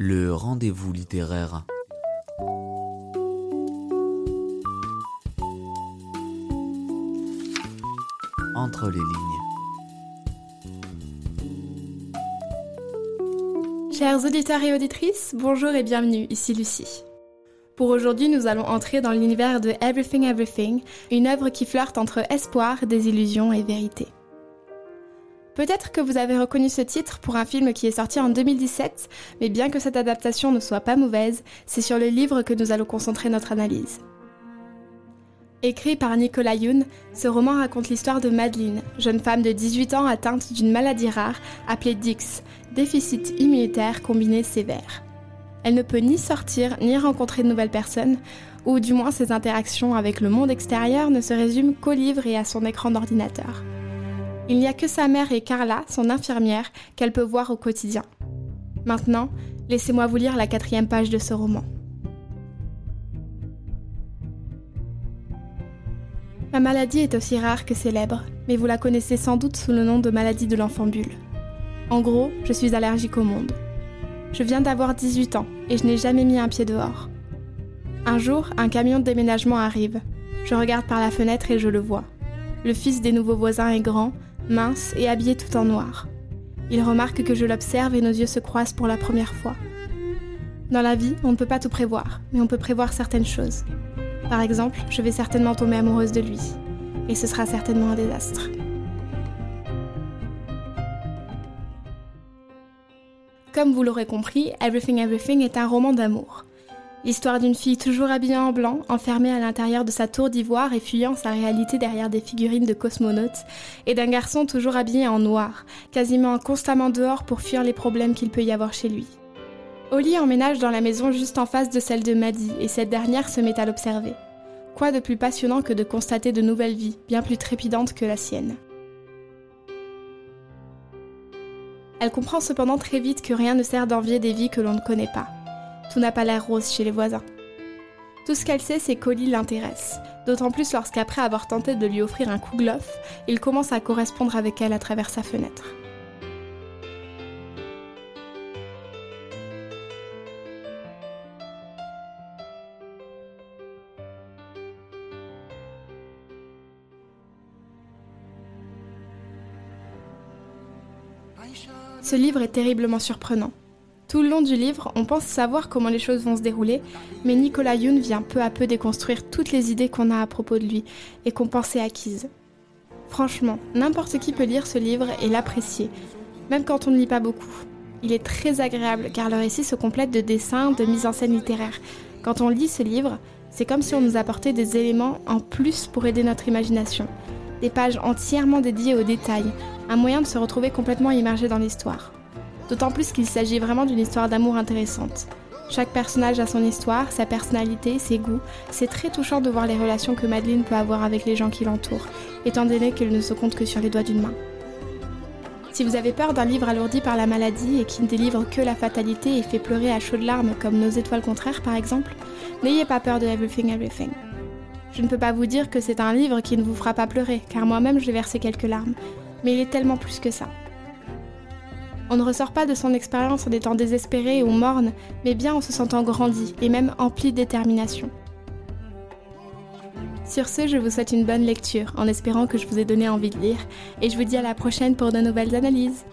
Le rendez-vous littéraire. Entre les lignes. Chers auditeurs et auditrices, bonjour et bienvenue, ici Lucie. Pour aujourd'hui, nous allons entrer dans l'univers de Everything Everything, une œuvre qui flirte entre espoir, désillusion et vérité. Peut-être que vous avez reconnu ce titre pour un film qui est sorti en 2017, mais bien que cette adaptation ne soit pas mauvaise, c'est sur le livre que nous allons concentrer notre analyse. Écrit par Nicolas Youn, ce roman raconte l'histoire de Madeleine, jeune femme de 18 ans atteinte d'une maladie rare appelée Dix, déficit immunitaire combiné sévère. Elle ne peut ni sortir ni rencontrer de nouvelles personnes, ou du moins ses interactions avec le monde extérieur ne se résument qu'au livre et à son écran d'ordinateur. Il n'y a que sa mère et Carla, son infirmière, qu'elle peut voir au quotidien. Maintenant, laissez-moi vous lire la quatrième page de ce roman. Ma maladie est aussi rare que célèbre, mais vous la connaissez sans doute sous le nom de maladie de l'enfant bulle. En gros, je suis allergique au monde. Je viens d'avoir 18 ans et je n'ai jamais mis un pied dehors. Un jour, un camion de déménagement arrive. Je regarde par la fenêtre et je le vois. Le fils des nouveaux voisins est grand, mince et habillé tout en noir. Il remarque que je l'observe et nos yeux se croisent pour la première fois. Dans la vie, on ne peut pas tout prévoir, mais on peut prévoir certaines choses. Par exemple, je vais certainement tomber amoureuse de lui, et ce sera certainement un désastre. Comme vous l'aurez compris, Everything Everything est un roman d'amour. L'histoire d'une fille toujours habillée en blanc, enfermée à l'intérieur de sa tour d'ivoire et fuyant sa réalité derrière des figurines de cosmonautes, et d'un garçon toujours habillé en noir, quasiment constamment dehors pour fuir les problèmes qu'il peut y avoir chez lui. Oli emménage dans la maison juste en face de celle de Maddy, et cette dernière se met à l'observer. Quoi de plus passionnant que de constater de nouvelles vies, bien plus trépidantes que la sienne. Elle comprend cependant très vite que rien ne sert d'envier des vies que l'on ne connaît pas tout n'a pas l'air rose chez les voisins. Tout ce qu'elle sait, c'est qu'Oli l'intéresse, d'autant plus lorsqu'après avoir tenté de lui offrir un kouglof, il commence à correspondre avec elle à travers sa fenêtre. Ce livre est terriblement surprenant. Tout le long du livre, on pense savoir comment les choses vont se dérouler, mais Nicolas Youn vient peu à peu déconstruire toutes les idées qu'on a à propos de lui et qu'on pensait acquises. Franchement, n'importe qui peut lire ce livre et l'apprécier, même quand on ne lit pas beaucoup. Il est très agréable car le récit se complète de dessins, de mise en scène littéraire. Quand on lit ce livre, c'est comme si on nous apportait des éléments en plus pour aider notre imagination. Des pages entièrement dédiées aux détails, un moyen de se retrouver complètement immergé dans l'histoire. D'autant plus qu'il s'agit vraiment d'une histoire d'amour intéressante. Chaque personnage a son histoire, sa personnalité, ses goûts. C'est très touchant de voir les relations que Madeleine peut avoir avec les gens qui l'entourent, étant donné qu'elle ne se compte que sur les doigts d'une main. Si vous avez peur d'un livre alourdi par la maladie et qui ne délivre que la fatalité et fait pleurer à chaudes larmes comme Nos étoiles contraires par exemple, n'ayez pas peur de Everything Everything. Je ne peux pas vous dire que c'est un livre qui ne vous fera pas pleurer, car moi-même j'ai versé quelques larmes, mais il est tellement plus que ça. On ne ressort pas de son expérience en étant désespéré ou morne, mais bien en se sentant grandi et même empli de détermination. Sur ce, je vous souhaite une bonne lecture en espérant que je vous ai donné envie de lire et je vous dis à la prochaine pour de nouvelles analyses.